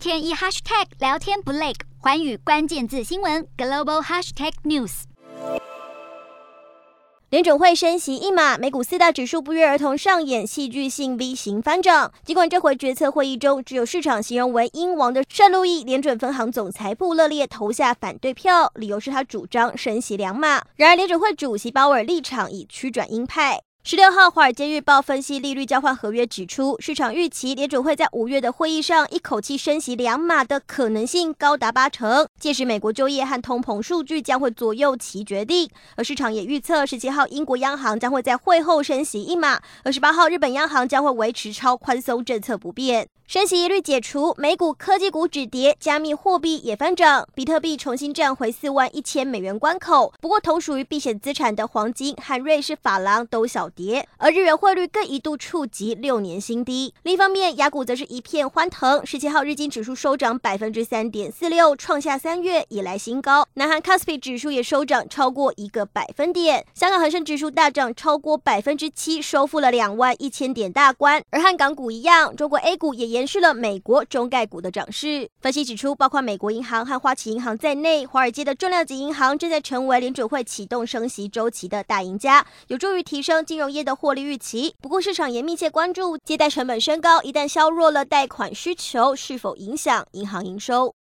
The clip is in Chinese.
天一 hashtag 聊天不累，寰宇关键字新闻 global hashtag news。联准会升息一码，美股四大指数不约而同上演戏剧性 V 型翻涨。尽管这回决策会议中，只有市场形容为“鹰王”的圣路易联准分行总裁布勒列投下反对票，理由是他主张升息两码。然而，联准会主席鲍尔立场已趋转鹰派。十六号，《华尔街日报》分析利率交换合约指出，市场预期联准会在五月的会议上一口气升息两码的可能性高达八成。届时，美国就业和通膨数据将会左右其决定。而市场也预测，十七号英国央行将会在会后升息一码，而十八号日本央行将会维持超宽松政策不变。升息一律解除，美股科技股止跌，加密货币也翻涨，比特币重新站回四万一千美元关口。不过，同属于避险资产的黄金和瑞士法郎都小跌，而日元汇率更一度触及六年新低。另一方面，雅股则是一片欢腾，十七号日经指数收涨百分之三点四六，创下三月以来新高。南韩 KOSPI 指数也收涨超过一个百分点，香港恒生指数大涨超过百分之七，收复了两万一千点大关。而和港股一样，中国 A 股也延续了美国中概股的涨势。分析指出，包括美国银行和花旗银行在内，华尔街的重量级银行正在成为联准会启动升息周期的大赢家，有助于提升金融业的获利预期。不过，市场也密切关注借贷成本升高，一旦削弱了贷款需求，是否影响银行营收。